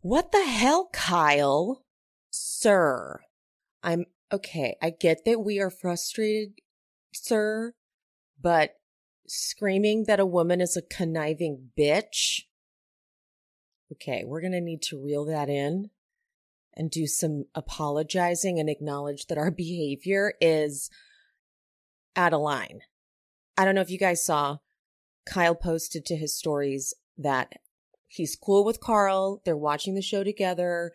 What the hell, Kyle? Sir. I'm okay. I get that we are frustrated, sir, but screaming that a woman is a conniving bitch. Okay, we're going to need to reel that in and do some apologizing and acknowledge that our behavior is out of line. I don't know if you guys saw, Kyle posted to his stories that he's cool with Carl. They're watching the show together.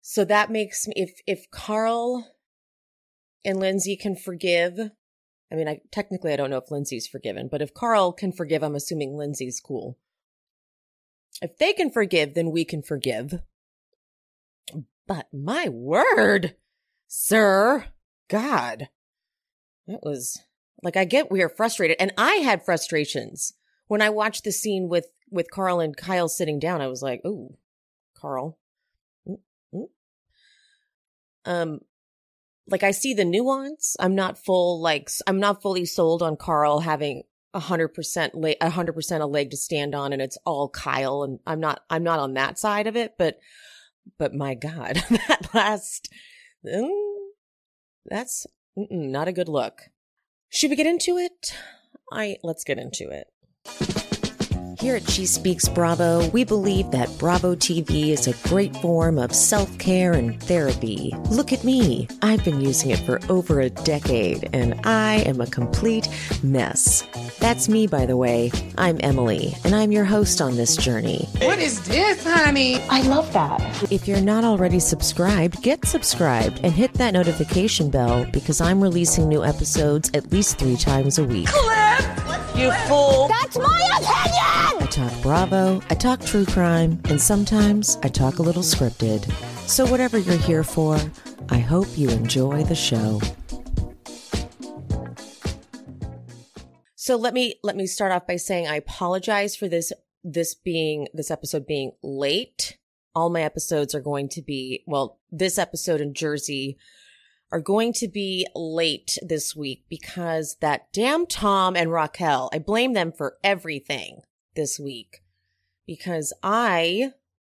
So that makes me, if, if Carl and Lindsay can forgive, I mean, I technically I don't know if Lindsay's forgiven, but if Carl can forgive, I'm assuming Lindsay's cool. If they can forgive, then we can forgive. But my word, sir, God, that was like, I get we are frustrated and I had frustrations when I watched the scene with with Carl and Kyle sitting down, I was like, "Oh, Carl." Mm-hmm. Um, like I see the nuance. I'm not full like I'm not fully sold on Carl having a hundred percent a hundred percent a leg to stand on, and it's all Kyle, and I'm not I'm not on that side of it, but but my God, that last mm, that's not a good look. Should we get into it? I let's get into it. Here at She Speaks Bravo, we believe that Bravo TV is a great form of self care and therapy. Look at me. I've been using it for over a decade, and I am a complete mess. That's me, by the way. I'm Emily, and I'm your host on this journey. What is this, honey? I love that. If you're not already subscribed, get subscribed and hit that notification bell because I'm releasing new episodes at least three times a week. Clip! You fool! That's my opinion! I talk Bravo, I talk true crime, and sometimes I talk a little scripted. So, whatever you're here for, I hope you enjoy the show. So let me let me start off by saying I apologize for this this being this episode being late. All my episodes are going to be well, this episode in Jersey are going to be late this week because that damn Tom and Raquel, I blame them for everything this week because I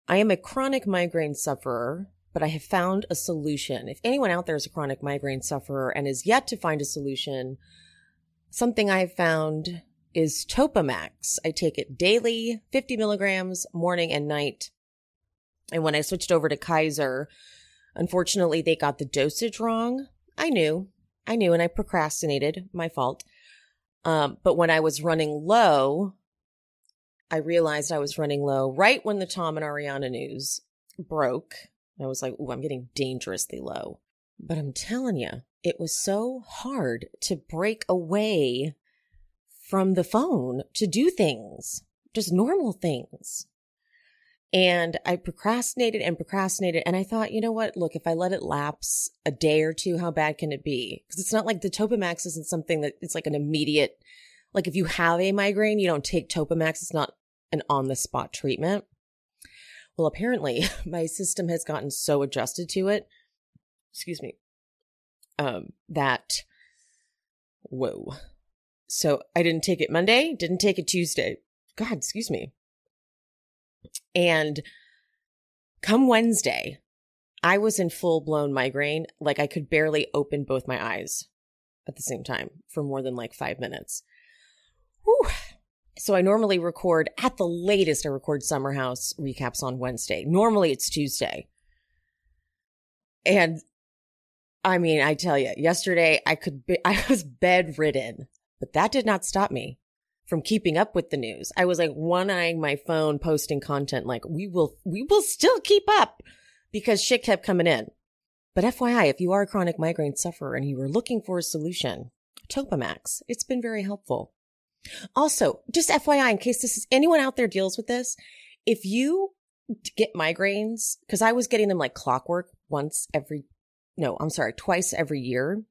I am a chronic migraine sufferer, but I have found a solution. If anyone out there is a chronic migraine sufferer and is yet to find a solution, something I have found is Topamax. I take it daily, 50 milligrams, morning and night. And when I switched over to Kaiser, unfortunately, they got the dosage wrong. I knew, I knew, and I procrastinated, my fault. Um, but when I was running low, I realized I was running low right when the Tom and Ariana news broke. I was like, "Ooh, I'm getting dangerously low." But I'm telling you, it was so hard to break away from the phone to do things, just normal things. And I procrastinated and procrastinated. And I thought, you know what? Look, if I let it lapse a day or two, how bad can it be? Because it's not like the Topamax isn't something that it's like an immediate, like if you have a migraine, you don't take Topamax. It's not an on the spot treatment. Well, apparently my system has gotten so adjusted to it, excuse me, um, that, whoa. So I didn't take it Monday, didn't take it Tuesday. God, excuse me. And come Wednesday, I was in full blown migraine. Like I could barely open both my eyes at the same time for more than like five minutes. Whew. So I normally record at the latest, I record Summer House recaps on Wednesday. Normally it's Tuesday. And I mean, I tell you, yesterday I could be, I was bedridden, but that did not stop me from keeping up with the news. I was like one eyeing my phone, posting content like we will, we will still keep up because shit kept coming in. But FYI, if you are a chronic migraine sufferer and you are looking for a solution, Topamax, it's been very helpful. Also, just FYI, in case this is anyone out there deals with this, if you get migraines, because I was getting them like clockwork once every, no, I'm sorry, twice every year.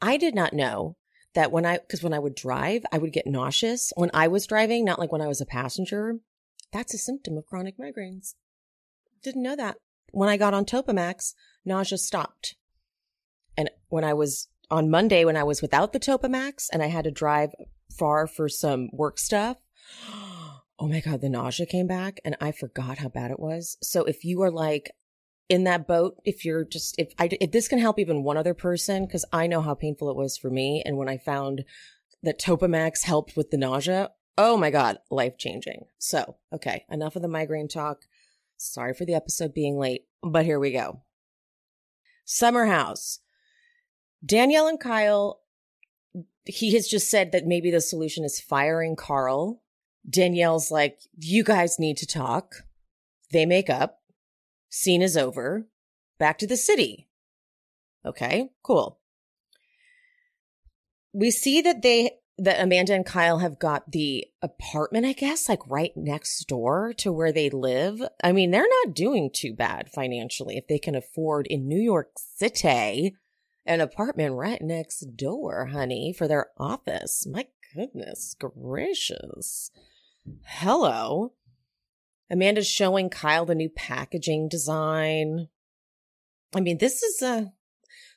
I did not know that when I, because when I would drive, I would get nauseous when I was driving, not like when I was a passenger. That's a symptom of chronic migraines. Didn't know that. When I got on Topamax, nausea stopped. And when I was on Monday, when I was without the Topamax and I had to drive far for some work stuff, oh my God, the nausea came back and I forgot how bad it was. So if you are like in that boat, if you're just, if I, if this can help even one other person, cause I know how painful it was for me. And when I found that Topamax helped with the nausea, oh my God, life changing. So, okay, enough of the migraine talk. Sorry for the episode being late, but here we go. Summer House. Danielle and Kyle, he has just said that maybe the solution is firing Carl. Danielle's like, you guys need to talk. They make up. Scene is over. Back to the city. Okay, cool. We see that they that Amanda and Kyle have got the apartment, I guess, like right next door to where they live. I mean, they're not doing too bad financially if they can afford in New York City an apartment right next door, honey, for their office. My goodness gracious. Hello. Amanda's showing Kyle the new packaging design. I mean, this is a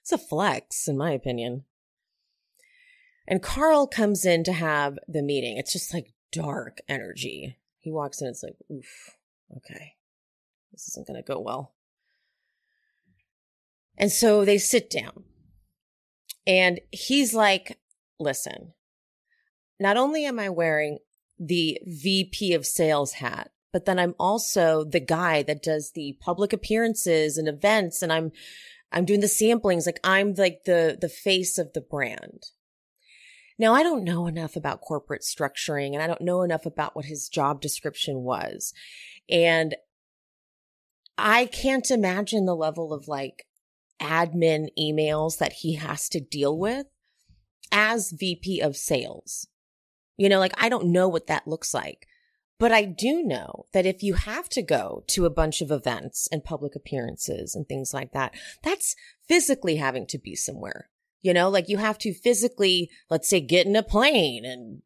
it's a flex, in my opinion. And Carl comes in to have the meeting. It's just like dark energy. He walks in, it's like, oof, okay, this isn't to go well. And so they sit down. And he's like, listen, not only am I wearing the VP of sales hat, but then I'm also the guy that does the public appearances and events and I'm I'm doing the samplings like I'm like the the face of the brand. Now, I don't know enough about corporate structuring and I don't know enough about what his job description was. And I can't imagine the level of like admin emails that he has to deal with as VP of sales. You know, like I don't know what that looks like. But I do know that if you have to go to a bunch of events and public appearances and things like that, that's physically having to be somewhere. You know, like you have to physically, let's say, get in a plane and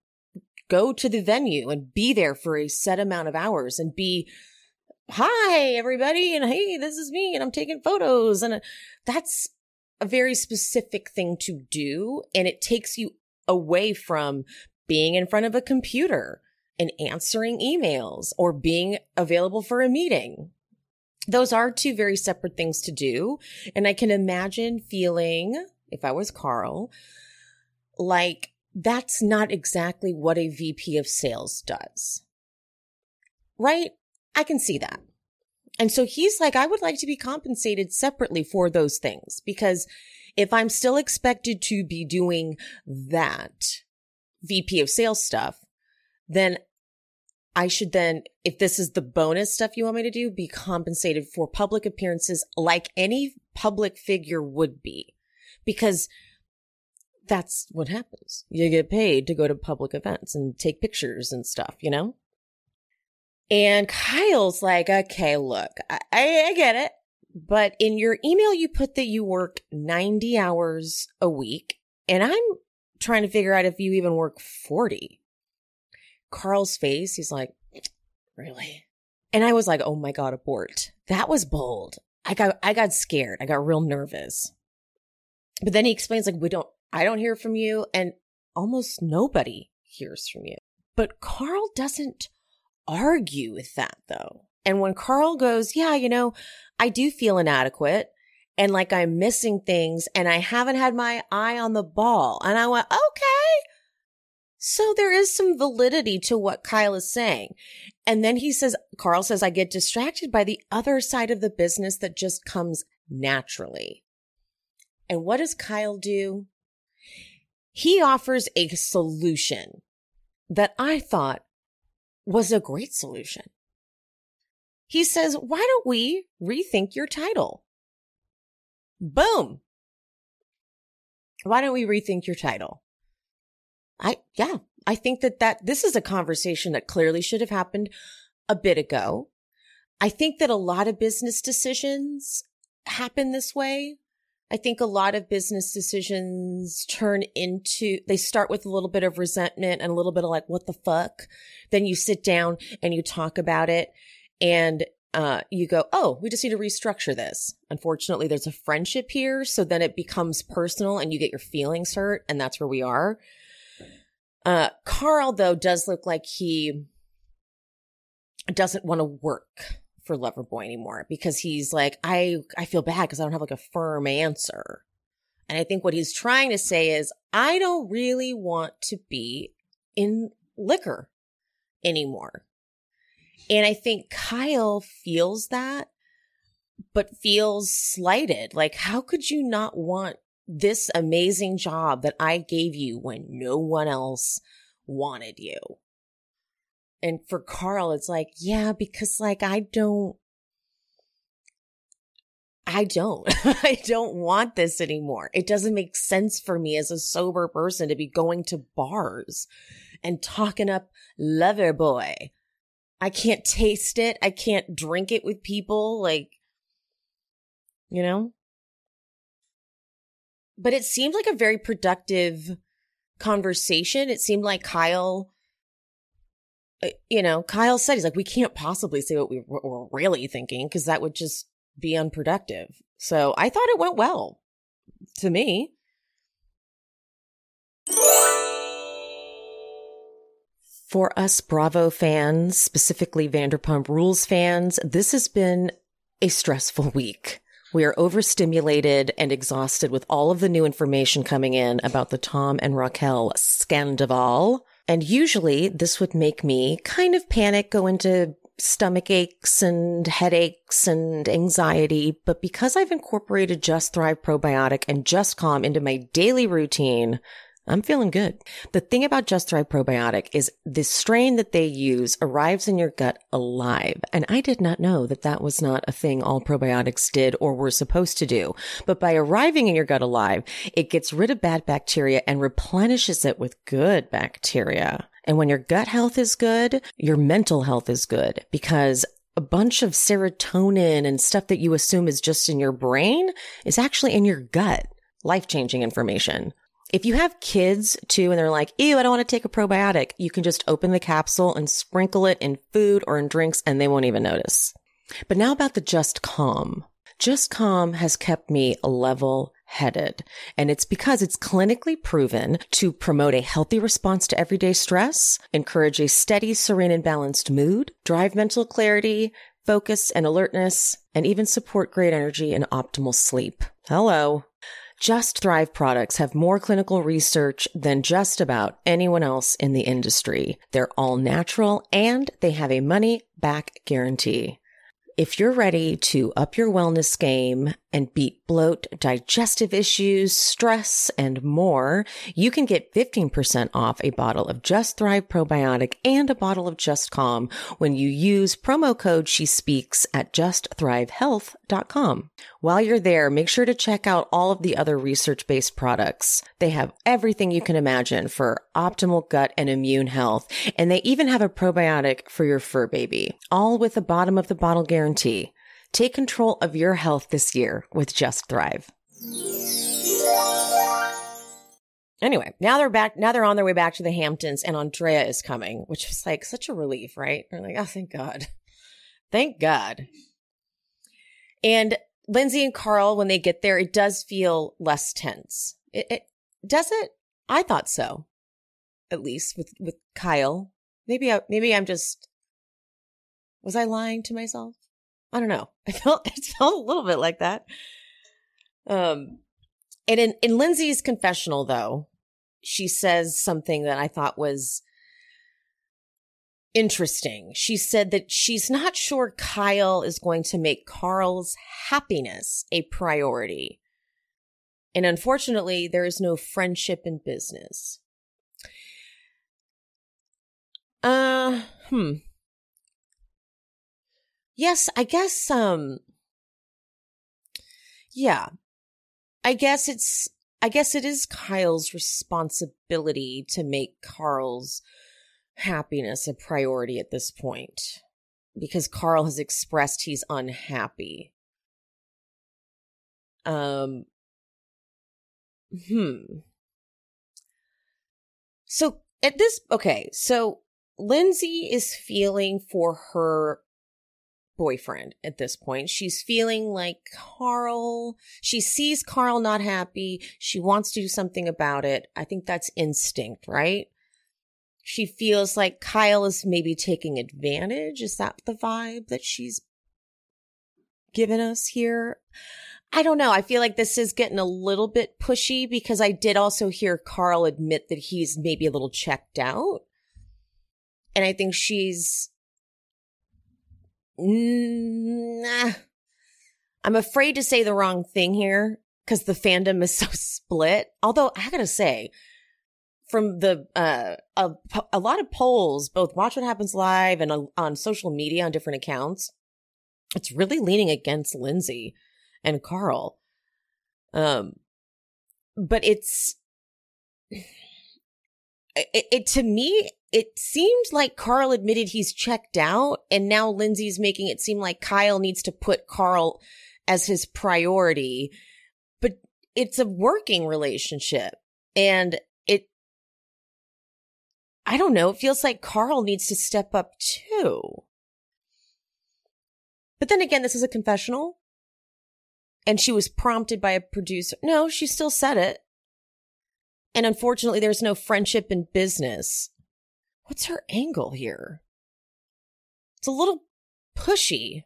go to the venue and be there for a set amount of hours and be, hi, everybody. And hey, this is me. And I'm taking photos. And uh, that's a very specific thing to do. And it takes you away from being in front of a computer and answering emails or being available for a meeting. Those are two very separate things to do. And I can imagine feeling if I was Carl, like that's not exactly what a VP of sales does. Right? I can see that. And so he's like, I would like to be compensated separately for those things because if I'm still expected to be doing that VP of sales stuff, then I should then, if this is the bonus stuff you want me to do, be compensated for public appearances like any public figure would be because that's what happens. You get paid to go to public events and take pictures and stuff, you know? And Kyle's like, okay, look, I, I, get it. But in your email, you put that you work 90 hours a week. And I'm trying to figure out if you even work 40. Carl's face, he's like, really? And I was like, oh my God, abort. That was bold. I got, I got scared. I got real nervous. But then he explains, like, we don't, I don't hear from you, and almost nobody hears from you. But Carl doesn't argue with that, though. And when Carl goes, yeah, you know, I do feel inadequate and like I'm missing things and I haven't had my eye on the ball. And I went, okay, So there is some validity to what Kyle is saying. And then he says, Carl says, I get distracted by the other side of the business that just comes naturally. And what does Kyle do? He offers a solution that I thought was a great solution. He says, why don't we rethink your title? Boom. Why don't we rethink your title? I, yeah, I think that that this is a conversation that clearly should have happened a bit ago. I think that a lot of business decisions happen this way. I think a lot of business decisions turn into, they start with a little bit of resentment and a little bit of like, what the fuck? Then you sit down and you talk about it and uh, you go, oh, we just need to restructure this. Unfortunately, there's a friendship here. So then it becomes personal and you get your feelings hurt. And that's where we are. Uh, Carl, though, does look like he doesn't want to work for Loverboy anymore because he's like, I, I feel bad because I don't have like a firm answer. And I think what he's trying to say is, I don't really want to be in liquor anymore. And I think Kyle feels that, but feels slighted. Like, how could you not want this amazing job that I gave you when no one else wanted you? And for Carl, it's like, yeah, because like I don't, I don't, I don't want this anymore. It doesn't make sense for me as a sober person to be going to bars and talking up Loverboy. I can't taste it. I can't drink it with people. Like, you know? But it seemed like a very productive conversation. It seemed like Kyle, Uh, you know, Kyle said, he's like, we can't possibly say what we were really thinking because that would just be unproductive. So I thought it went well to me. For us Bravo fans, specifically Vanderpump Rules fans, this has been a stressful week. We are overstimulated and exhausted with all of the new information coming in about the Tom and Raquel scandal. And usually this would make me kind of panic, go into stomach aches and headaches and anxiety. But because I've incorporated Just Thrive Probiotic and Just Calm into my daily routine, I'm feeling good. The thing about Just Thrive Probiotic is the strain that they use arrives in your gut alive. And I did not know that that was not a thing all probiotics did or were supposed to do. But by arriving in your gut alive, it gets rid of bad bacteria and replenishes it with good bacteria. And when your gut health is good, your mental health is good because a bunch of serotonin and stuff that you assume is just in your brain is actually in your gut. Life changing information. If you have kids too, and they're like, ew, I don't want to take a probiotic, you can just open the capsule and sprinkle it in food or in drinks and they won't even notice. But now about the Just Calm. Just Calm has kept me level headed. And it's because it's clinically proven to promote a healthy response to everyday stress, encourage a steady, serene, and balanced mood, drive mental clarity, focus and alertness, and even support great energy and optimal sleep. Hello. Just Thrive products have more clinical research than just about anyone else in the industry. They're all natural and they have a money back guarantee. If you're ready to up your wellness game and beat bloat, digestive issues, stress, and more, you can get 15% off a bottle of Just Thrive Probiotic and a bottle of Just Calm when you use promo code She Speaks at justthrivehealth.com. While you're there, make sure to check out all of the other research based products. They have everything you can imagine for optimal gut and immune health, and they even have a probiotic for your fur baby, all with a bottom of the bottle guarantee. Take control of your health this year with Just Thrive. Anyway, now they're back. Now they're on their way back to the Hamptons, and Andrea is coming, which was like such a relief, right? They're like, oh, thank God, thank God. And Lindsay and Carl, when they get there, it does feel less tense. It, it does it. I thought so, at least with with Kyle. Maybe I, maybe I'm just was I lying to myself? I don't know. I felt it felt a little bit like that. Um, and in in Lindsay's confessional, though, she says something that I thought was interesting. She said that she's not sure Kyle is going to make Carl's happiness a priority. And unfortunately, there is no friendship in business. Uh, hmm. Yes, I guess, um, yeah. I guess it's, I guess it is Kyle's responsibility to make Carl's happiness a priority at this point because Carl has expressed he's unhappy. Um, hmm. So at this, okay, so Lindsay is feeling for her boyfriend at this point. She's feeling like Carl, she sees Carl not happy. She wants to do something about it. I think that's instinct, right? She feels like Kyle is maybe taking advantage. Is that the vibe that she's given us here? I don't know. I feel like this is getting a little bit pushy because I did also hear Carl admit that he's maybe a little checked out. And I think she's nah. I'm afraid to say the wrong thing here because the fandom is so split. Although I gotta say, from the uh a, a lot of polls, both Watch What Happens Live and on social media on different accounts, it's really leaning against Lindsay and Carl. Um, but it's it, it to me it seemed like Carl admitted he's checked out and now Lindsay's making it seem like Kyle needs to put Carl as his priority. But it's a working relationship and it, I don't know, it feels like Carl needs to step up too. But then again, this is a confessional and she was prompted by a producer. No, she still said it. And unfortunately, there's no friendship in business. What's her angle here? It's a little pushy.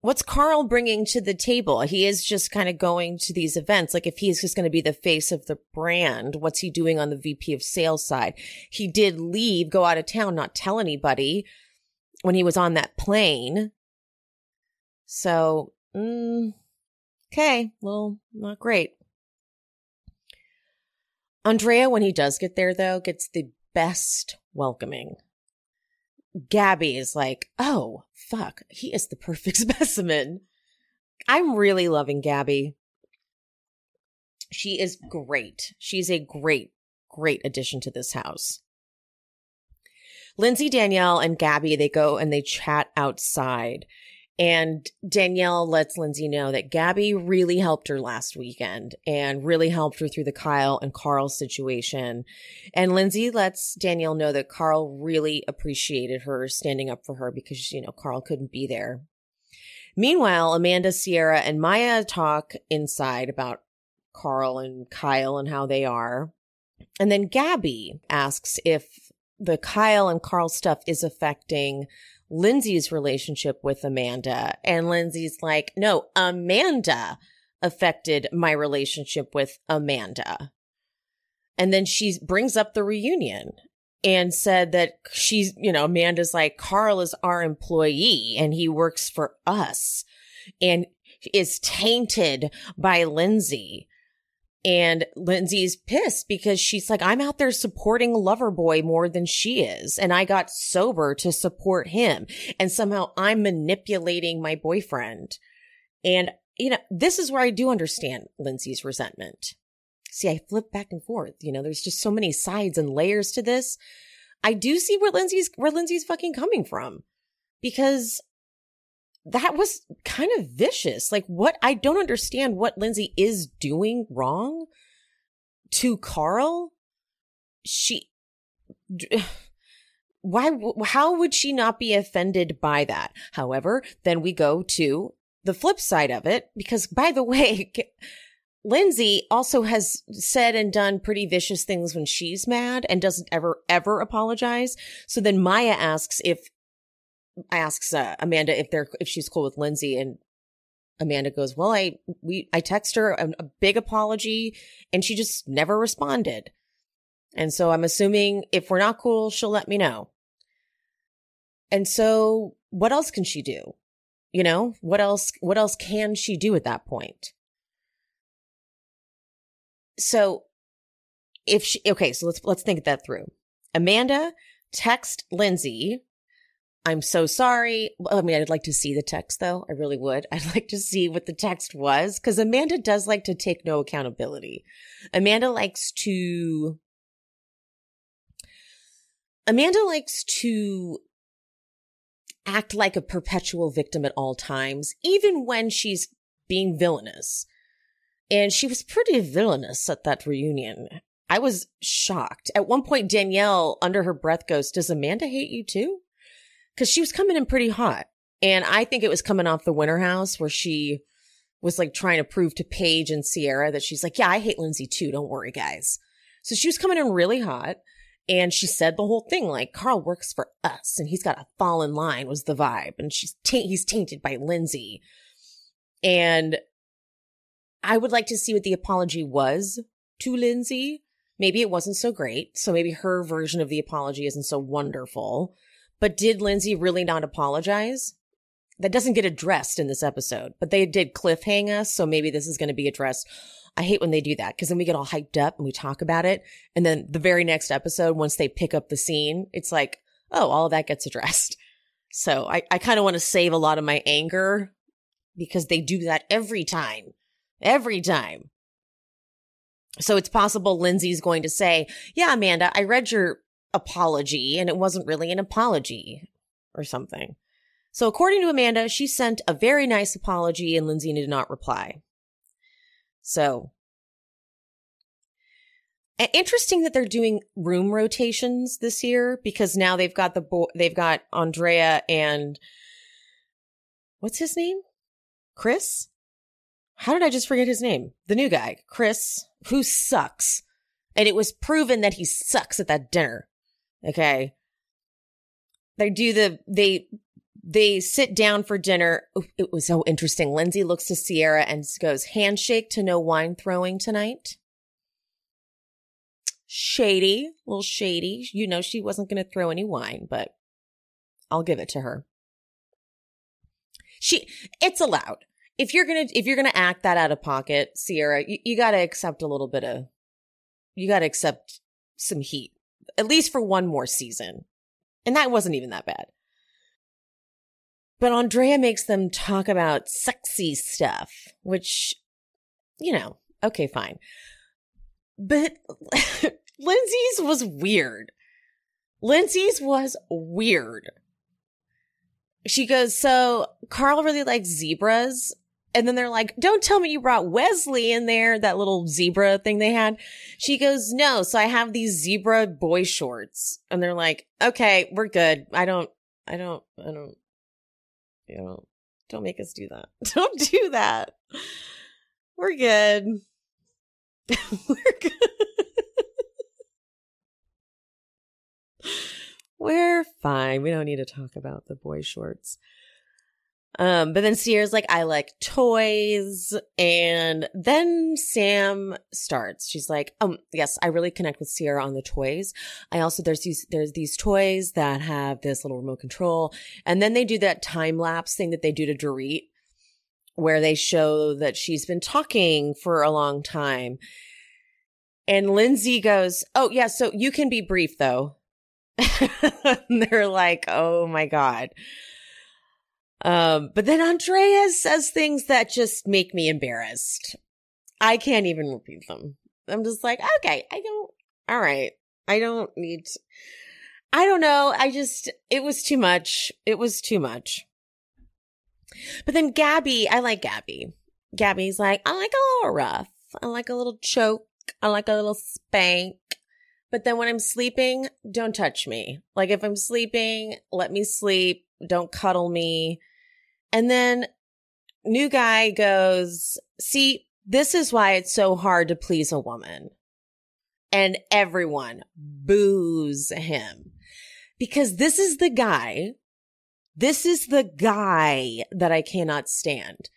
What's Carl bringing to the table? He is just kind of going to these events. Like if he's just going to be the face of the brand, what's he doing on the VP of sales side? He did leave, go out of town, not tell anybody when he was on that plane. So, mm, okay, well, not great. Andrea, when he does get there, though, gets the best welcoming. Gabby is like, oh, fuck, he is the perfect specimen. I'm really loving Gabby. She is great. She's a great, great addition to this house. Lindsay, Danielle, and Gabby, they go and they chat outside. And Danielle lets Lindsay know that Gabby really helped her last weekend and really helped her through the Kyle and Carl situation. And Lindsay lets Danielle know that Carl really appreciated her standing up for her because, you know, Carl couldn't be there. Meanwhile, Amanda, Sierra, and Maya talk inside about Carl and Kyle and how they are. And then Gabby asks if the Kyle and Carl stuff is affecting Lindsay's relationship with Amanda. And Lindsay's like, no, Amanda affected my relationship with Amanda. And then she brings up the reunion and said that she's, you know, Amanda's like, Carl is our employee and he works for us and is tainted by Lindsay. And Lindsay's pissed because she's like, I'm out there supporting Loverboy more than she is. And I got sober to support him. And somehow I'm manipulating my boyfriend. And, you know, this is where I do understand Lindsay's resentment. See, I flip back and forth. You know, there's just so many sides and layers to this. I do see where Lindsay's, where Lindsay's fucking coming from because that was kind of vicious. Like what I don't understand what Lindsay is doing wrong to Carl. She why how would she not be offended by that? However, then we go to the flip side of it because by the way, Lindsay also has said and done pretty vicious things when she's mad and doesn't ever, ever apologize. So then Maya asks if asks uh, Amanda if they're if she's cool with Lindsay, and Amanda goes, "Well, I we I text her a, a big apology and she just never responded." And so I'm assuming if we're not cool, she'll let me know. And so what else can she do? You know, what else what else can she do at that point? So if she okay, so let's let's think that through. Amanda text Lindsay I'm so sorry. I mean, I'd like to see the text though. I really would. I'd like to see what the text was because Amanda does like to take no accountability. Amanda likes to, Amanda likes to act like a perpetual victim at all times, even when she's being villainous. And she was pretty villainous at that reunion. I was shocked. At one point, Danielle, under her breath, goes, Does Amanda hate you too? Because she was coming in pretty hot. And I think it was coming off the winter house where she was like trying to prove to Paige and Sierra that she's like, yeah, I hate Lindsay too. Don't worry, guys. So she was coming in really hot. And she said the whole thing like Carl works for us and he's got to fall in line was the vibe. And she's ta- he's tainted by Lindsay. And I would like to see what the apology was to Lindsay. Maybe it wasn't so great. So maybe her version of the apology isn't so wonderful. But did Lindsay really not apologize? That doesn't get addressed in this episode, but they did cliffhang us. So maybe this is going to be addressed. I hate when they do that because then we get all hyped up and we talk about it. And then the very next episode, once they pick up the scene, it's like, oh, all of that gets addressed. So I, I kind of want to save a lot of my anger because they do that every time. Every time. So it's possible Lindsay's going to say, yeah, Amanda, I read your apology and it wasn't really an apology or something. So according to Amanda, she sent a very nice apology and Lindsay did not reply. So interesting that they're doing room rotations this year because now they've got the bo- they've got Andrea and what's his name? Chris? How did I just forget his name? The new guy, Chris, who sucks. And it was proven that he sucks at that dinner. Okay. They do the, they, they sit down for dinner. It was so interesting. Lindsay looks to Sierra and goes, handshake to no wine throwing tonight. Shady, little shady. You know, she wasn't going to throw any wine, but I'll give it to her. She, it's allowed. If you're going to, if you're going to act that out of pocket, Sierra, you, you got to accept a little bit of, you got to accept some heat at least for one more season. And that wasn't even that bad. But Andrea makes them talk about sexy stuff, which, you know, okay, fine. But Lindsay's was weird. Lindsay's was weird. She goes, So Carl really likes zebras. And then they're like, don't tell me you brought Wesley in there, that little zebra thing they had. She goes, no. So I have these zebra boy shorts. And they're like, okay, we're good. I don't, I don't, I don't, you know, don't make us do that. Don't do that. We're good. we're good. we're fine. We don't need to talk about the boy shorts. Um, but then Sierra's like, I like toys. And then Sam starts. She's like, um, yes, I really connect with Sierra on the toys. I also, there's these, there's these toys that have this little remote control. And then they do that time lapse thing that they do to Dorit, where they show that she's been talking for a long time. And Lindsay goes, Oh, yeah, so you can be brief though. they're like, Oh my God. Um, but then Andrea says things that just make me embarrassed. I can't even repeat them. I'm just like, okay, I don't, all right. I don't need, to, I don't know. I just, it was too much. It was too much. But then Gabby, I like Gabby. Gabby's like, I like a little rough. I like a little choke. I like a little spank. But then when I'm sleeping, don't touch me. Like if I'm sleeping, let me sleep. Don't cuddle me. And then new guy goes, see, this is why it's so hard to please a woman. And everyone boos him because this is the guy. This is the guy that I cannot stand.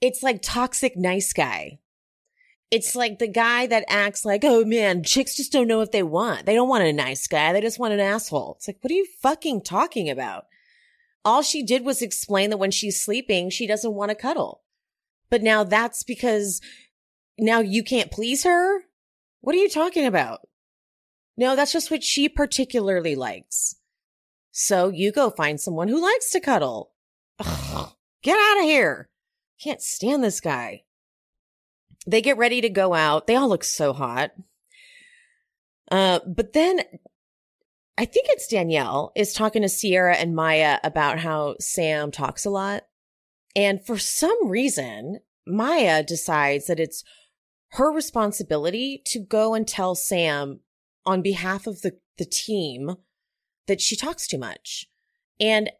it's like toxic nice guy. It's like the guy that acts like, oh man, chicks just don't know what they want. They don't want a nice guy. They just want an asshole. It's like, what are you fucking talking about? All she did was explain that when she's sleeping, she doesn't want to cuddle. But now that's because now you can't please her? What are you talking about? No, that's just what she particularly likes. So you go find someone who likes to cuddle. Ugh, get out of here. Can't stand this guy. They get ready to go out. They all look so hot. Uh, but then I think it's Danielle is talking to Sierra and Maya about how Sam talks a lot. And for some reason, Maya decides that it's her responsibility to go and tell Sam on behalf of the, the team that she talks too much. And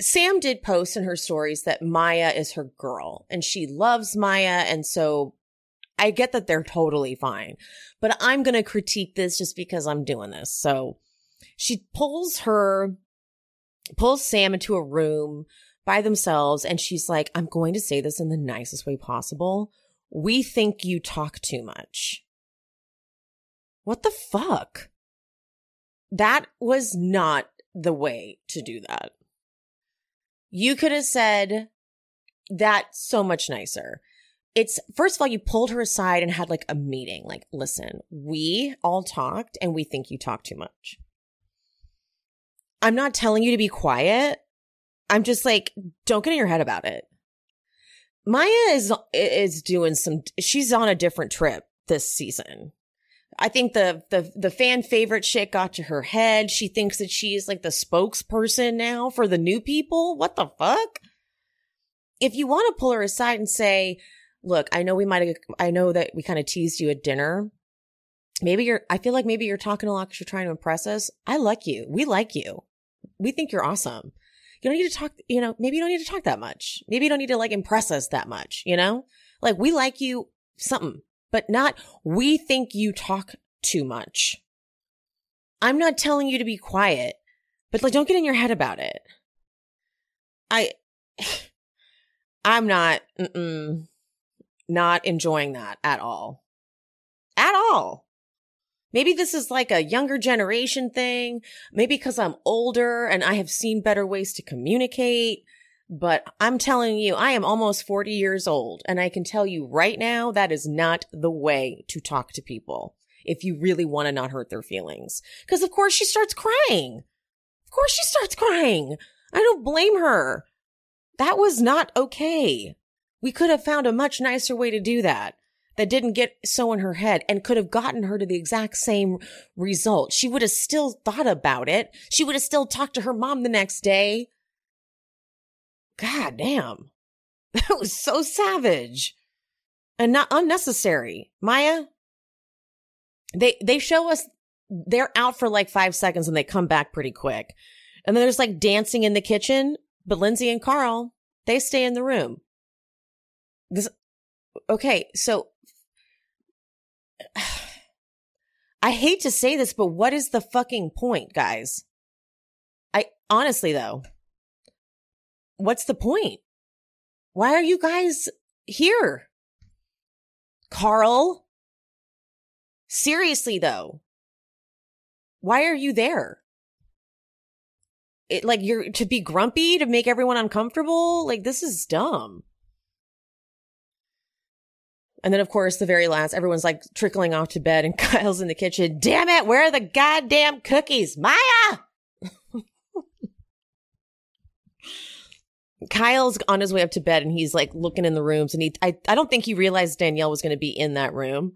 Sam did post in her stories that Maya is her girl and she loves Maya. And so I get that they're totally fine, but I'm going to critique this just because I'm doing this. So she pulls her, pulls Sam into a room by themselves and she's like, I'm going to say this in the nicest way possible. We think you talk too much. What the fuck? That was not the way to do that. You could have said that so much nicer it's first of all, you pulled her aside and had like a meeting. Like, listen, we all talked and we think you talk too much. I'm not telling you to be quiet. I'm just like, don't get in your head about it. Maya is is doing some she's on a different trip this season. I think the the the fan favorite shit got to her head. She thinks that she's like the spokesperson now for the new people. What the fuck? If you want to pull her aside and say, look, I know we might have, I know that we kind of teased you at dinner. Maybe you're, I feel like maybe you're talking a lot because you're trying to impress us. I like you. We like you. We think you're awesome. You don't need to talk, you know, maybe you don't need to talk that much. Maybe you don't need to like impress us that much, you know? Like we like you something, but not we think you talk too much. I'm not telling you to be quiet, but like don't get in your head about it. I, I'm not, not enjoying that at all. At all. Maybe this is like a younger generation thing. Maybe because I'm older and I have seen better ways to communicate. But I'm telling you, I am almost 40 years old and I can tell you right now that is not the way to talk to people if you really want to not hurt their feelings. Cause of course she starts crying. Of course she starts crying. I don't blame her. That was not okay. We could have found a much nicer way to do that that didn't get so in her head and could have gotten her to the exact same result. She would have still thought about it. She would have still talked to her mom the next day. God damn. That was so savage and not unnecessary. Maya, they, they show us they're out for like five seconds and they come back pretty quick. And then there's like dancing in the kitchen, but Lindsay and Carl, they stay in the room. This, okay, so I hate to say this, but what is the fucking point, guys? I honestly though, what's the point? Why are you guys here? Carl? Seriously though, why are you there? It, like you're to be grumpy to make everyone uncomfortable? Like this is dumb. And then, of course, the very last, everyone's like trickling off to bed and Kyle's in the kitchen. Damn it. Where are the goddamn cookies? Maya! Kyle's on his way up to bed and he's like looking in the rooms and he, I, I don't think he realized Danielle was going to be in that room.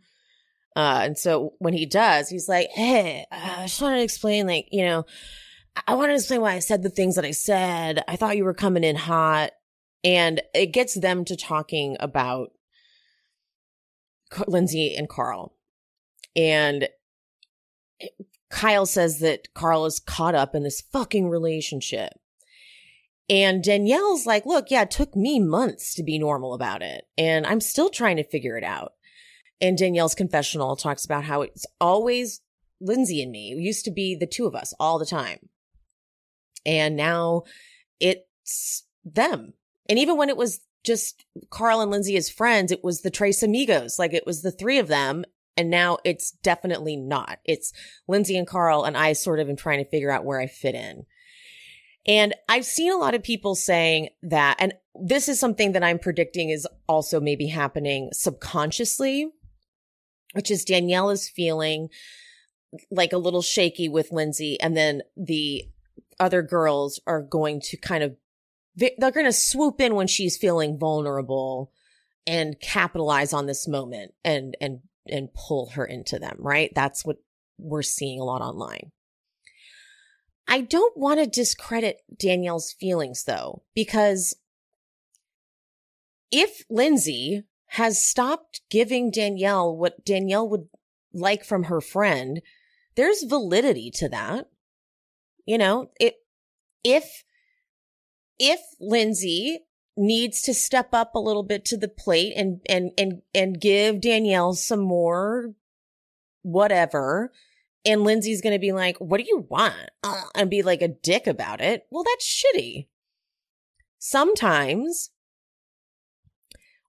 Uh, and so when he does, he's like, Hey, uh, I just wanted to explain, like, you know, I wanted to explain why I said the things that I said. I thought you were coming in hot. And it gets them to talking about Lindsay and Carl. And Kyle says that Carl is caught up in this fucking relationship. And Danielle's like, look, yeah, it took me months to be normal about it. And I'm still trying to figure it out. And Danielle's confessional talks about how it's always Lindsay and me. It used to be the two of us all the time. And now it's them. And even when it was just Carl and Lindsay as friends. It was the Tres Amigos. Like it was the three of them. And now it's definitely not. It's Lindsay and Carl, and I sort of am trying to figure out where I fit in. And I've seen a lot of people saying that, and this is something that I'm predicting is also maybe happening subconsciously, which is Danielle is feeling like a little shaky with Lindsay, and then the other girls are going to kind of they're going to swoop in when she's feeling vulnerable and capitalize on this moment and and and pull her into them, right? That's what we're seeing a lot online. I don't want to discredit Danielle's feelings though, because if Lindsay has stopped giving Danielle what Danielle would like from her friend, there's validity to that. You know, it, if, if Lindsay needs to step up a little bit to the plate and, and, and, and give Danielle some more whatever, and Lindsay's going to be like, what do you want? Uh, and be like a dick about it. Well, that's shitty. Sometimes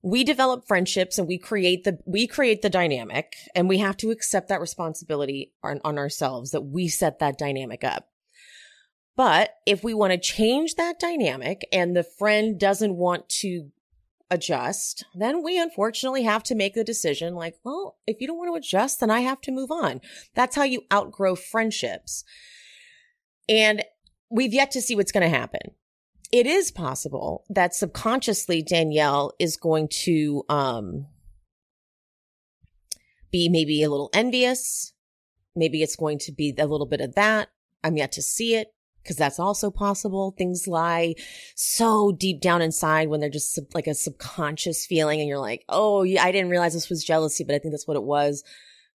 we develop friendships and we create the, we create the dynamic and we have to accept that responsibility on, on ourselves that we set that dynamic up. But if we want to change that dynamic and the friend doesn't want to adjust, then we unfortunately have to make the decision like, well, if you don't want to adjust, then I have to move on. That's how you outgrow friendships. And we've yet to see what's going to happen. It is possible that subconsciously Danielle is going to um, be maybe a little envious. Maybe it's going to be a little bit of that. I'm yet to see it because that's also possible. Things lie so deep down inside when they're just sub- like a subconscious feeling and you're like, oh, yeah, I didn't realize this was jealousy, but I think that's what it was.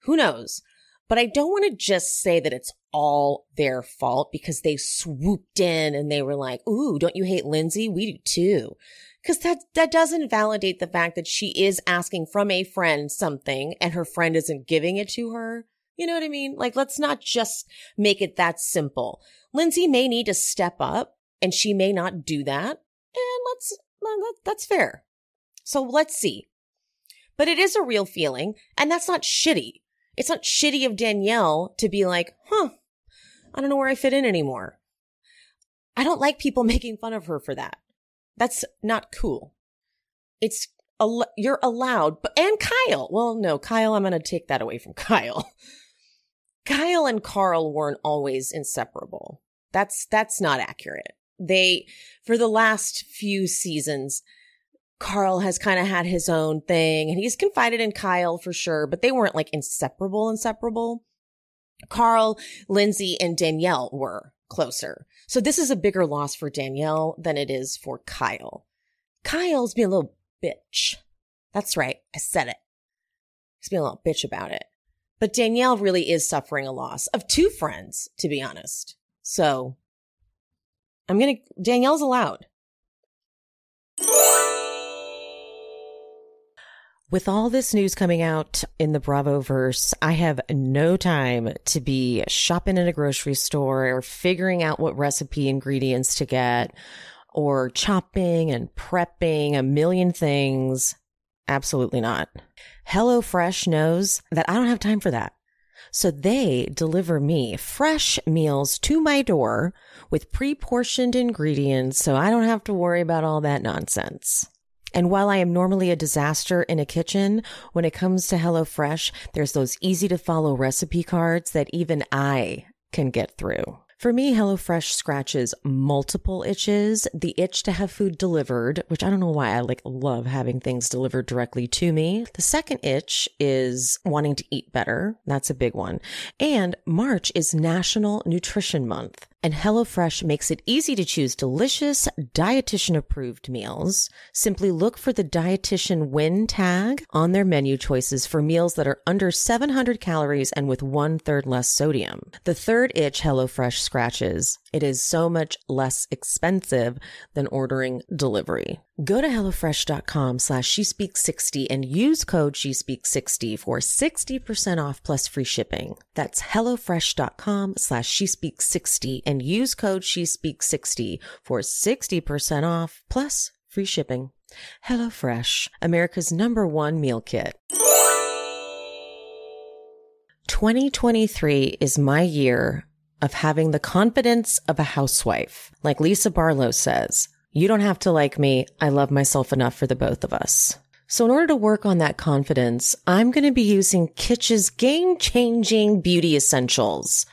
Who knows? But I don't want to just say that it's all their fault because they swooped in and they were like, ooh, don't you hate Lindsay? We do too. Cause that, that doesn't validate the fact that she is asking from a friend something and her friend isn't giving it to her. You know what I mean? Like, let's not just make it that simple. Lindsay may need to step up and she may not do that. And let's, that's fair. So let's see. But it is a real feeling and that's not shitty. It's not shitty of Danielle to be like, huh, I don't know where I fit in anymore. I don't like people making fun of her for that. That's not cool. It's, you're allowed, but, and Kyle. Well, no, Kyle, I'm going to take that away from Kyle. Kyle and Carl weren't always inseparable. That's, that's not accurate. They, for the last few seasons, Carl has kind of had his own thing and he's confided in Kyle for sure, but they weren't like inseparable, inseparable. Carl, Lindsay, and Danielle were closer. So this is a bigger loss for Danielle than it is for Kyle. Kyle's being a little bitch. That's right. I said it. He's being a little bitch about it. But Danielle really is suffering a loss of two friends, to be honest. So I'm going to, Danielle's allowed. With all this news coming out in the Bravo verse, I have no time to be shopping in a grocery store or figuring out what recipe ingredients to get or chopping and prepping a million things. Absolutely not. HelloFresh knows that I don't have time for that. So they deliver me fresh meals to my door with pre portioned ingredients so I don't have to worry about all that nonsense. And while I am normally a disaster in a kitchen, when it comes to HelloFresh, there's those easy to follow recipe cards that even I can get through. For me, HelloFresh scratches multiple itches. The itch to have food delivered, which I don't know why I like love having things delivered directly to me. The second itch is wanting to eat better. That's a big one. And March is National Nutrition Month. And HelloFresh makes it easy to choose delicious, dietitian approved meals. Simply look for the dietitian win tag on their menu choices for meals that are under 700 calories and with one third less sodium. The third itch HelloFresh scratches. It is so much less expensive than ordering delivery. Go to HelloFresh.com slash SheSpeaks60 and use code SheSpeaks60 for 60% off plus free shipping. That's HelloFresh.com slash SheSpeaks60 and use code SheSpeaks60 for 60% off plus free shipping. HelloFresh, America's number one meal kit. 2023 is my year of having the confidence of a housewife. Like Lisa Barlow says, you don't have to like me. I love myself enough for the both of us. So in order to work on that confidence, I'm going to be using Kitsch's game changing beauty essentials.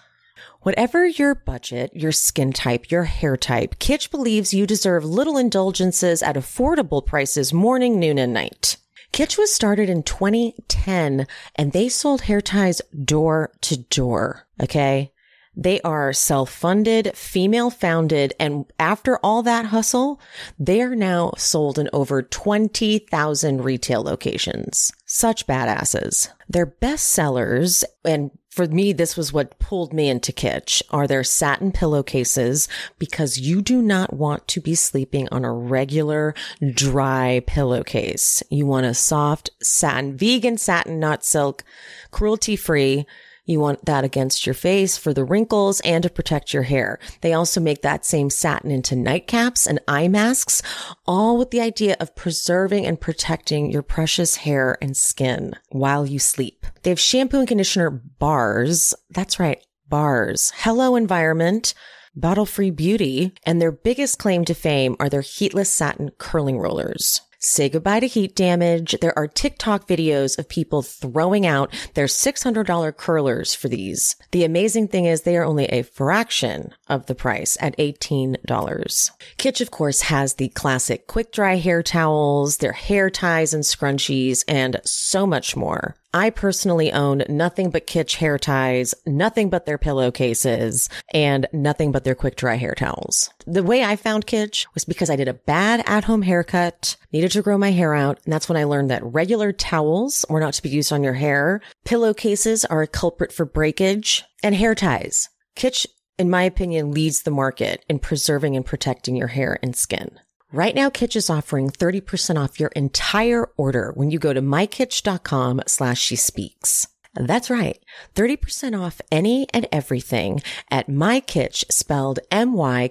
Whatever your budget, your skin type, your hair type, Kitsch believes you deserve little indulgences at affordable prices morning, noon, and night. Kitsch was started in 2010 and they sold hair ties door to door. Okay. They are self-funded, female-founded, and after all that hustle, they are now sold in over 20,000 retail locations. Such badasses. Their best sellers, and for me, this was what pulled me into Kitsch, are their satin pillowcases because you do not want to be sleeping on a regular dry pillowcase. You want a soft satin, vegan satin, not silk, cruelty free you want that against your face for the wrinkles and to protect your hair. They also make that same satin into nightcaps and eye masks, all with the idea of preserving and protecting your precious hair and skin while you sleep. They have shampoo and conditioner bars. That's right. Bars. Hello environment. Bottle free beauty. And their biggest claim to fame are their heatless satin curling rollers. Say goodbye to heat damage. There are TikTok videos of people throwing out their $600 curlers for these. The amazing thing is they are only a fraction of the price at $18. Kitsch, of course, has the classic quick dry hair towels, their hair ties and scrunchies, and so much more. I personally own nothing but Kitsch hair ties, nothing but their pillowcases, and nothing but their quick dry hair towels. The way I found Kitsch was because I did a bad at home haircut, needed to grow my hair out, and that's when I learned that regular towels were not to be used on your hair. Pillowcases are a culprit for breakage, and hair ties. Kitsch, in my opinion, leads the market in preserving and protecting your hair and skin. Right now, Kitsch is offering 30% off your entire order when you go to mykitsch.com slash she speaks. That's right. 30% off any and everything at mykitsch spelled M-Y-K-I-T-S-C-H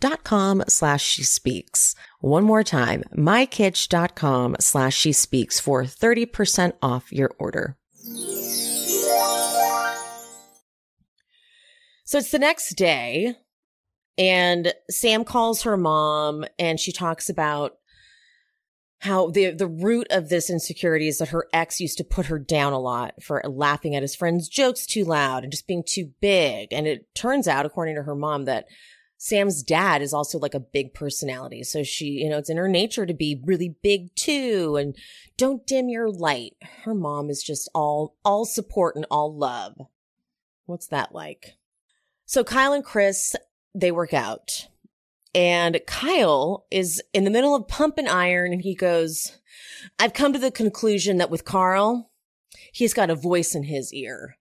dot com slash she speaks. One more time, mykitsch.com slash she speaks for 30% off your order. So it's the next day and Sam calls her mom and she talks about how the the root of this insecurity is that her ex used to put her down a lot for laughing at his friends' jokes too loud and just being too big. And it turns out, according to her mom, that Sam's dad is also like a big personality. So she, you know, it's in her nature to be really big too. And don't dim your light. Her mom is just all, all support and all love. What's that like? So Kyle and Chris they work out. And Kyle is in the middle of pump and iron and he goes, I've come to the conclusion that with Carl, he's got a voice in his ear.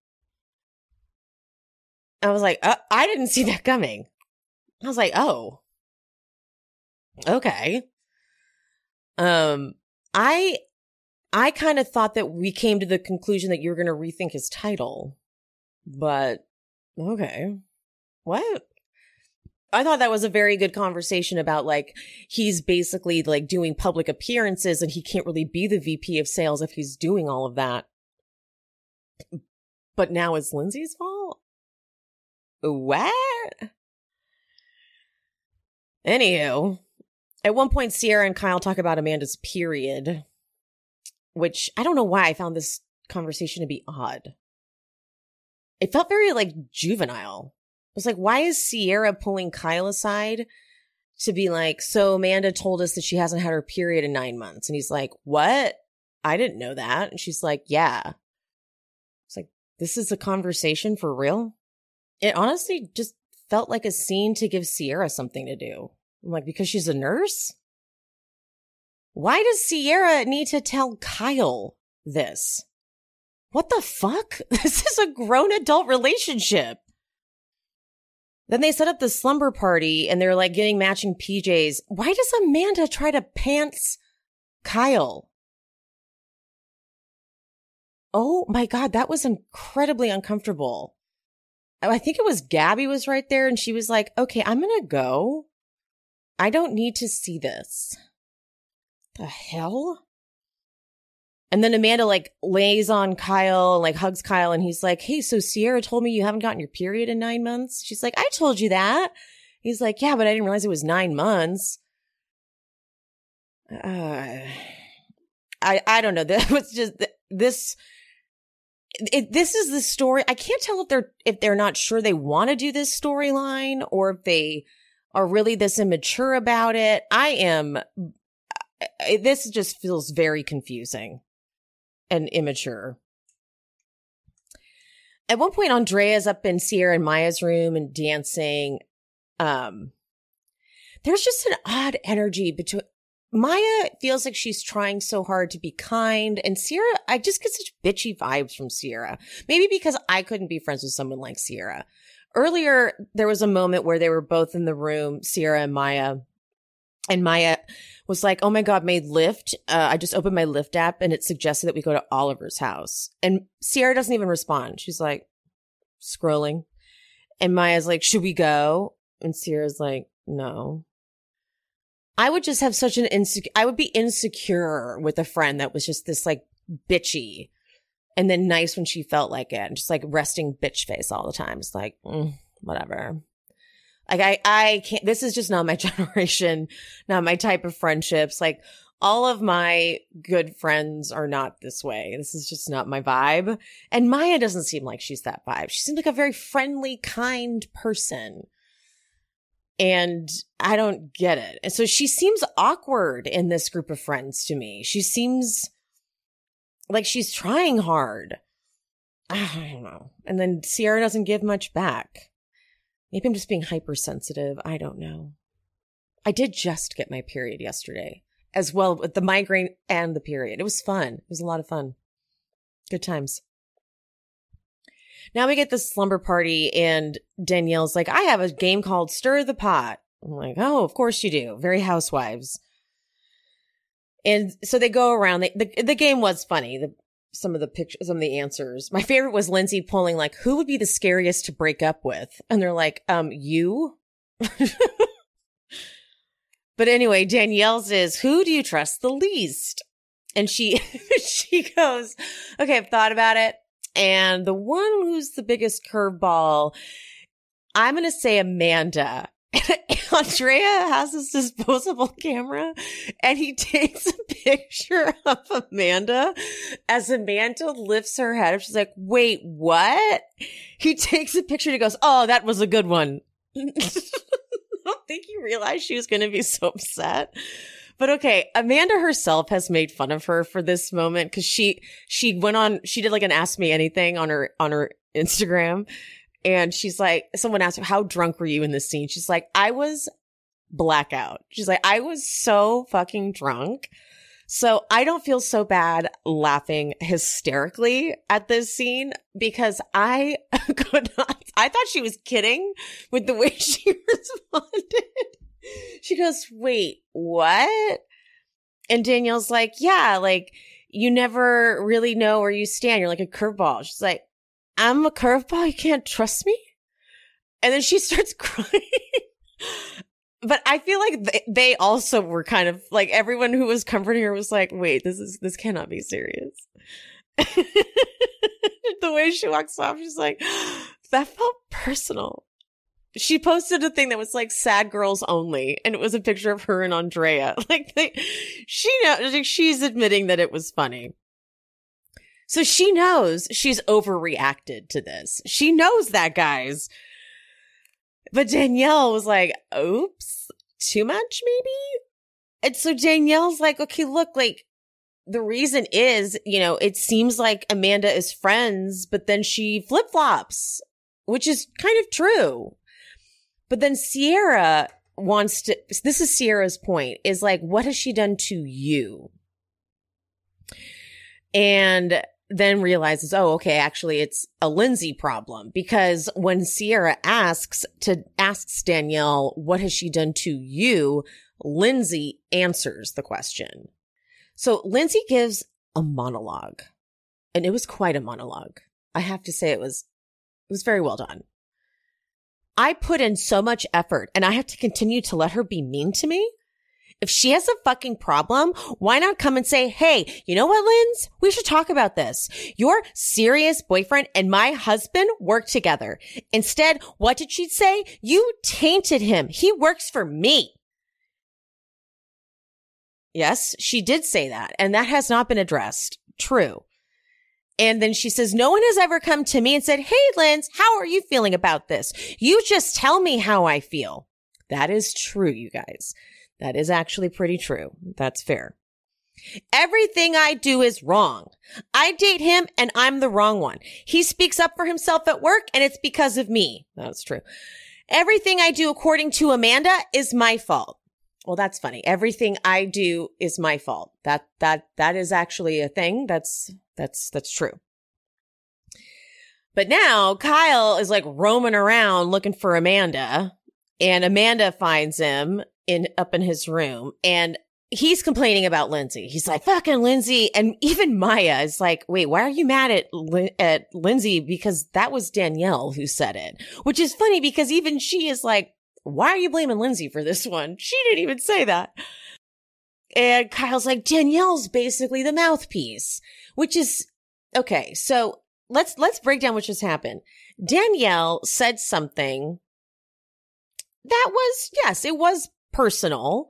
I was like, uh, I didn't see that coming. I was like, oh, okay. Um, I, I kind of thought that we came to the conclusion that you're going to rethink his title, but okay. What? I thought that was a very good conversation about like he's basically like doing public appearances and he can't really be the VP of sales if he's doing all of that. But now it's Lindsay's fault? What? Anywho, at one point Ciara and Kyle talk about Amanda's period, which I don't know why I found this conversation to be odd. It felt very like juvenile was like, why is Ciara pulling Kyle aside to be like, so Amanda told us that she hasn't had her period in nine months. And he's like, what? I didn't know that. And she's like, yeah. It's like, this is a conversation for real. It honestly just felt like a scene to give Ciara something to do. I'm like, because she's a nurse? Why does Ciara need to tell Kyle this? What the fuck? This is a grown adult relationship. Then they set up the slumber party and they're like getting matching PJs. Why does Amanda try to pants Kyle? Oh my God, that was incredibly uncomfortable. I think it was Gabby was right there and she was like, okay, I'm going to go. I don't need to see this. The hell? And then Amanda like lays on Kyle, and like hugs Kyle, and he's like, Hey, so Ciara told me you haven't gotten your period in nine months. She's like, I told you that. He's like, Yeah, but I didn't realize it was nine months. Uh, I I don't know. That was just this. It, this is the story. I can't tell if they're if they're not sure they want to do this storyline or if they are really this immature about it. I am. This just feels very confusing and immature. At one point, Andrea's up in Ciara and Mya's room and dancing. Um, there's just an odd energy between Mya feels like she's trying so hard to be kind. And Ciara, I just get such bitchy vibes from Ciara. Maybe because I couldn't be friends with someone like Ciara. Earlier, there was a moment where they were both in the room, Ciara and Mya. And Mya was like, Oh my God, made Lyft. Uh, I just opened my Lyft app and it suggested that we go to Oliver's house. And Ciara doesn't even respond. She's like scrolling. And Mya's like, Should we go? And Ciara's like, No. I would just have such an insecure, I would be insecure with a friend that was just this like bitchy and then nice when she felt like it and just like resting bitch face all the time. It's like, mm, whatever. Like I, I can't, this is just not my generation, not my type of friendships. Like all of my good friends are not this way. This is just not my vibe. And Mya doesn't seem like she's that vibe. She seems like a very friendly, kind person and I don't get it. And so she seems awkward in this group of friends to me. She seems like she's trying hard. I don't know. And then Ciara doesn't give much back. Maybe I'm just being hypersensitive. I don't know. I did just get my period yesterday as well with the migraine and the period. It was fun. It was a lot of fun. Good times. Now we get the slumber party and Danielle's like, I have a game called Stir the Pot. I'm like, oh, of course you do. Very housewives. And so they go around. They, the, the game was funny. The, some of the pictures, some of the answers. My favorite was Lindsay pulling like, who would be the scariest to break up with? And they're like, um, you? but anyway, Danielle's is, who do you trust the least? And she, she goes, okay, I've thought about it. And the one who's the biggest curveball, I'm going to say Amanda. Andrea has this disposable camera and he takes a picture of Amanda as Amanda lifts her head. She's like, wait, what? He takes a picture and he goes, oh, that was a good one. I don't think he realized she was going to be so upset. But okay, Amanda herself has made fun of her for this moment because she she went on she did like an ask me anything on her on her Instagram, and she's like, someone asked her how drunk were you in this scene? She's like, I was blackout. She's like, I was so fucking drunk. So I don't feel so bad laughing hysterically at this scene because I could not. I thought she was kidding with the way she responded she goes, wait, what? And Danielle's like, yeah, like you never really know where you stand. You're like a curveball. She's like, I'm a curveball. You can't trust me. And then she starts crying. but I feel like they also were kind of like everyone who was comforting her was like, wait, this is, this cannot be serious. the way she walks off, she's like, that felt personal she posted a thing that was like sad girls only and it was a picture of her and andrea like they, she knows she's admitting that it was funny so she knows she's overreacted to this. She knows that guys. But danielle was like oops too much maybe? And so danielle's like okay look like the reason is you know it seems like amanda is friends but then she flip-flops which is kind of true. But then Ciara wants to, this is Ciara's point, is like, what has she done to you? And then realizes, oh, okay, actually it's a Lindsay problem because when Ciara asks to asks Danielle, what has she done to you? Lindsay answers the question. So Lindsay gives a monologue and it was quite a monologue. I have to say it was, it was very well done. I put in so much effort and I have to continue to let her be mean to me. If she has a fucking problem, why not come and say, Hey, you know what, Linz? We should talk about this. Your serious boyfriend and my husband work together. Instead, what did she say? You tainted him. He works for me. Yes, she did say that. And that has not been addressed. True. And then she says, no one has ever come to me and said, Hey, Linz, how are you feeling about this? You just tell me how I feel. That is true, you guys. That is actually pretty true. That's fair. Everything I do is wrong. I date him and I'm the wrong one. He speaks up for himself at work and it's because of me. That's true. Everything I do according to Amanda is my fault. Well, that's funny. Everything I do is my fault. That, that, that is actually a thing. That's, that's, that's true. But now Kyle is like roaming around looking for Amanda and Amanda finds him in, up in his room and he's complaining about Lindsay. He's like, fucking Lindsay. And even Mya is like, wait, why are you mad at, at Lindsay? Because that was Danielle who said it, which is funny because even she is like, why are you blaming Lindsay for this one? She didn't even say that. And Kyle's like, Danielle's basically the mouthpiece, which is okay. So let's, let's break down what just happened. Danielle said something that was, yes, it was personal.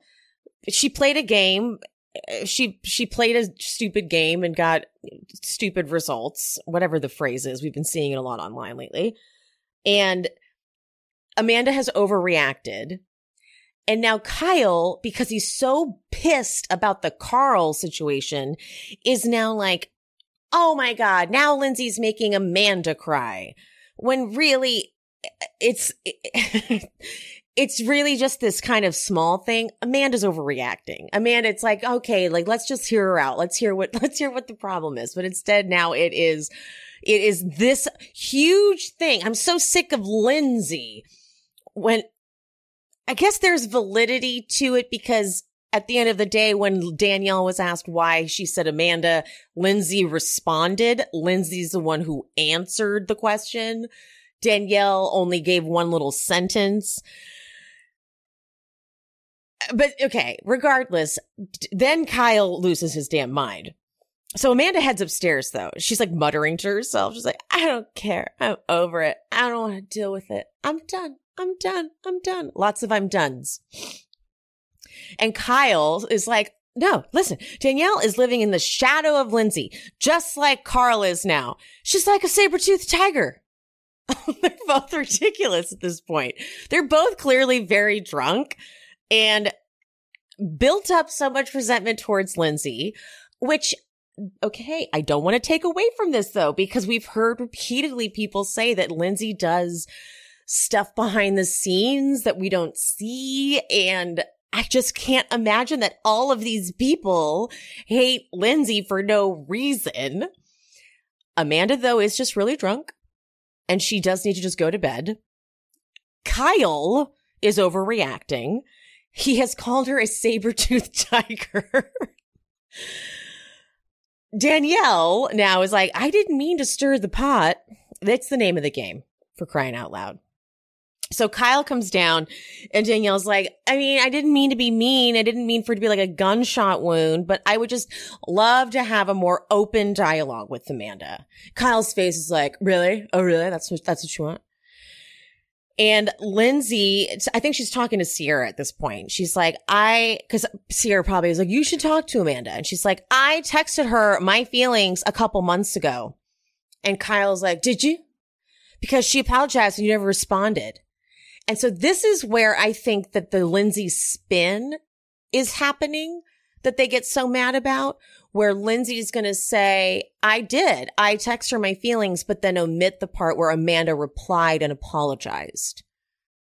She played a game. Eh, she, she played a stupid game and got stupid results, whatever the phrase is. We've been seeing it a lot online lately. And Amanda has overreacted. And now Kyle, because he's so pissed about the Carl situation, is now like, oh my God, now Lindsay's making Amanda cry. When really, eh, it's, eh, it's really just this kind of small thing. Amanda's overreacting. Amanda, it's like, okay, like, let's just hear her out. Let's hear what, let's hear what the problem is. But instead now it is, it is this huge thing. I'm so sick of Lindsay when I guess there's validity to it because at the end of the day, when Danielle was asked why she said Amanda, Lindsay responded. Lindsay's the one who answered the question. Danielle only gave one little sentence. But okay, regardless, then Kyle loses his damn mind. So Amanda heads upstairs though. She's like muttering to herself. She's like, I don't care. I'm over it. I don't want to deal with it. I'm done. I'm done. I'm done. Lots of I'm done's. And Kyle is like, no, listen, Danielle is living in the shadow of Lindsay, just like Carl is now. She's like a saber-toothed tiger. They're both ridiculous at this point. They're both clearly very drunk and built up so much resentment towards Lindsay, which okay, I don't want to take away from this though, because we've heard repeatedly people say that Lindsay does stuff behind the scenes that we don't see. And I just can't imagine that all of these people hate Lindsay for no reason. Amanda, though, is just really drunk and she does need to just go to bed. Kyle is overreacting. He has called her a saber-toothed tiger. Danielle now is like, I didn't mean to stir the pot. That's the name of the game for crying out loud. So Kyle comes down and Danielle's like, I mean, I didn't mean to be mean. I didn't mean for it to be like a gunshot wound, but I would just love to have a more open dialogue with Amanda. Kyle's face is like, really? Oh, really? That's what, that's what you want? And Lindsay, I think she's talking to Ciara at this point. She's like, I, cause Ciara probably is like, you should talk to Amanda. And she's like, I texted her my feelings a couple months ago. And Kyle's like, did you? Because she apologized and you never responded. And so this is where I think that the Lindsay spin is happening that they get so mad about, where Lindsay's going to say, I did. I text her my feelings, but then omit the part where Amanda replied and apologized.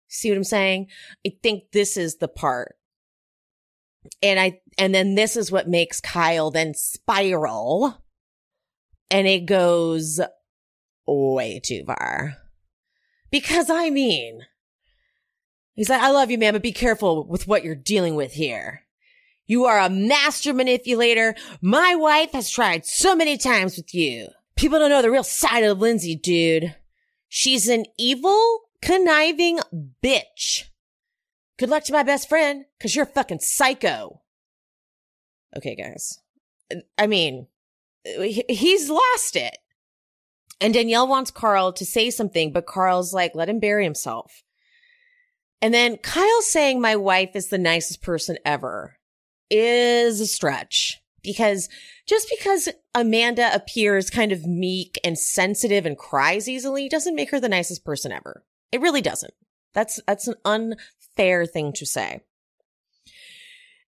See what I'm saying? I think this is the part. And I, and then this is what makes Kyle then spiral and it goes way too far. Because I mean, He's like, I love you, man, but be careful with what you're dealing with here. You are a master manipulator. My wife has tried so many times with you. People don't know the real side of Lindsay, dude. She's an evil, conniving bitch. Good luck to my best friend, because you're a fucking psycho. Okay, guys. I mean, he's lost it. And Danielle wants Carl to say something, but Carl's like, let him bury himself. And then Kyle's saying my wife is the nicest person ever is a stretch because just because Amanda appears kind of meek and sensitive and cries easily doesn't make her the nicest person ever. It really doesn't. That's, that's an unfair thing to say.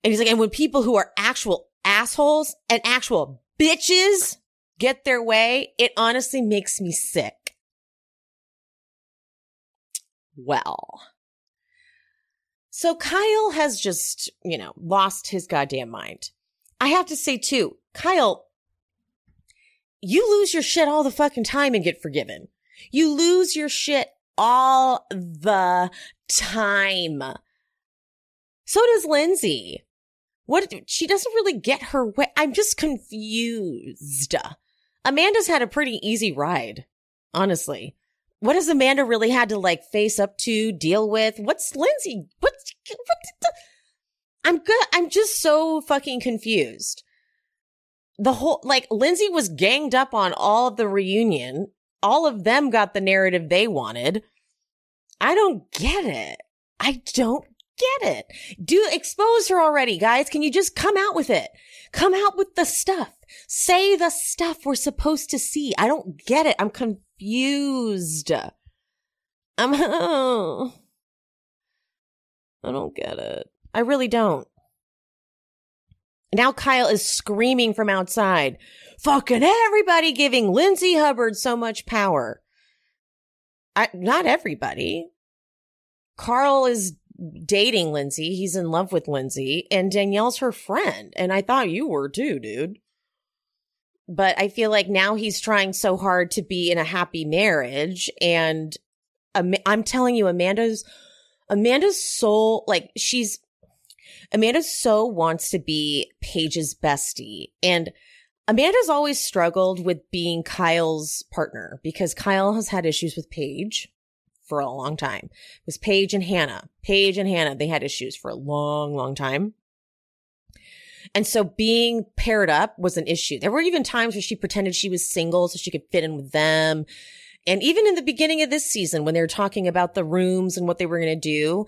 And he's like, and when people who are actual assholes and actual bitches get their way, it honestly makes me sick. Well, so Kyle has just, you know, lost his goddamn mind. I have to say too, Kyle, you lose your shit all the fucking time and get forgiven. You lose your shit all the time. So does Lindsay. What she doesn't really get her way. I'm just confused. Amanda's had a pretty easy ride, honestly. What has Amanda really had to like face up to, deal with? What's Lindsay? What's what? I'm good. I'm just so fucking confused. The whole like Lindsay was ganged up on all of the reunion. All of them got the narrative they wanted. I don't get it. I don't get it. Do expose her already, guys. Can you just come out with it? Come out with the stuff. Say the stuff we're supposed to see. I don't get it. I'm confused. I'm I don't get it. I really don't. Now Kyle is screaming from outside. Fucking everybody giving Lindsay Hubbard so much power. I, not everybody. Carl is dating Lindsay. He's in love with Lindsay and Danielle's her friend. And I thought you were too, dude. But I feel like now he's trying so hard to be in a happy marriage. And I'm telling you, Amanda's, Amanda's soul, like she's, Amanda so wants to be Paige's bestie. And Amanda's always struggled with being Kyle's partner because Kyle has had issues with Paige for a long time. It was Paige and Hannah. Paige and Hannah, they had issues for a long, long time. And so being paired up was an issue. There were even times where she pretended she was single so she could fit in with them. And even in the beginning of this season, when they were talking about the rooms and what they were going to do,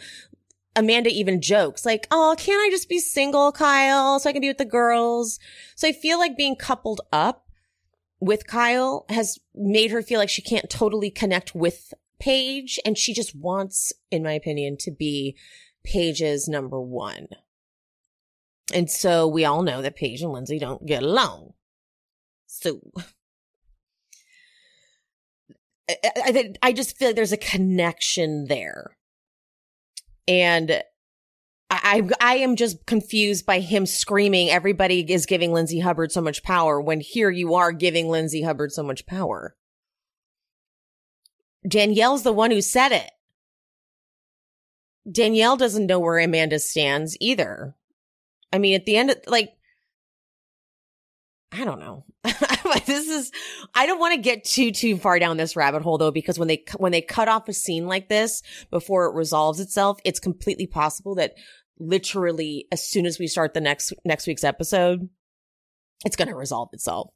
Amanda even jokes like, Oh, can't I just be single, Kyle, so I can be with the girls? So I feel like being coupled up with Kyle has made her feel like she can't totally connect with Paige and she just wants, in my opinion, to be Paige's number one. And so we all know that Paige and Lindsay don't get along. So I, I, I just feel like there's a connection there. And I, I am just confused by him screaming, everybody is giving Lindsay Hubbard so much power when here you are giving Lindsay Hubbard so much power. Danielle's the one who said it. Danielle doesn't know where Amanda stands either. I mean, at the end of like, I don't know. this is, I don't want to get too, too far down this rabbit hole though, because when they, when they cut off a scene like this before it resolves itself, it's completely possible that literally as soon as we start the next, next week's episode, it's going to resolve itself.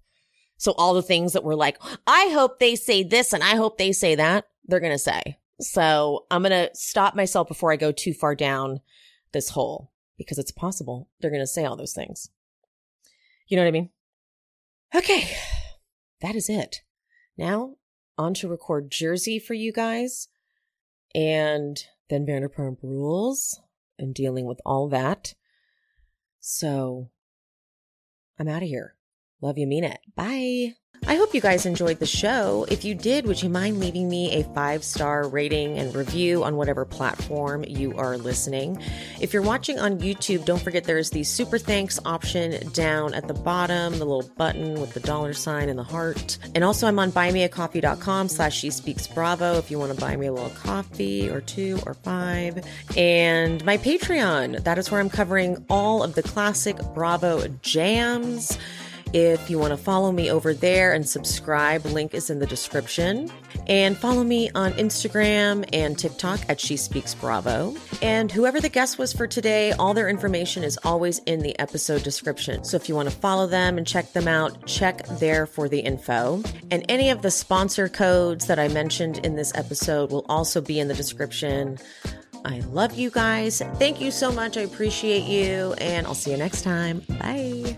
So all the things that were like, I hope they say this and I hope they say that, they're going to say. So I'm going to stop myself before I go too far down this hole because it's possible they're going to say all those things. You know what I mean? Okay. That is it. Now on to record Jersey for you guys and then Vanderpump rules and dealing with all that. So I'm out of here. Love you, mean it. Bye. I hope you guys enjoyed the show. If you did, would you mind leaving me a five star rating and review on whatever platform you are listening? If you're watching on YouTube, don't forget there's the super thanks option down at the bottom, the little button with the dollar sign and the heart. And also, I'm on buymeacoffee.com slash she speaks bravo if you want to buy me a little coffee or two or five. And my Patreon, that is where I'm covering all of the classic Bravo jams. If you want to follow me over there and subscribe, link is in the description. And follow me on Instagram and TikTok at She Speaks Bravo. And whoever the guest was for today, all their information is always in the episode description. So if you want to follow them and check them out, check there for the info. And any of the sponsor codes that I mentioned in this episode will also be in the description. I love you guys. Thank you so much. I appreciate you. And I'll see you next time. Bye.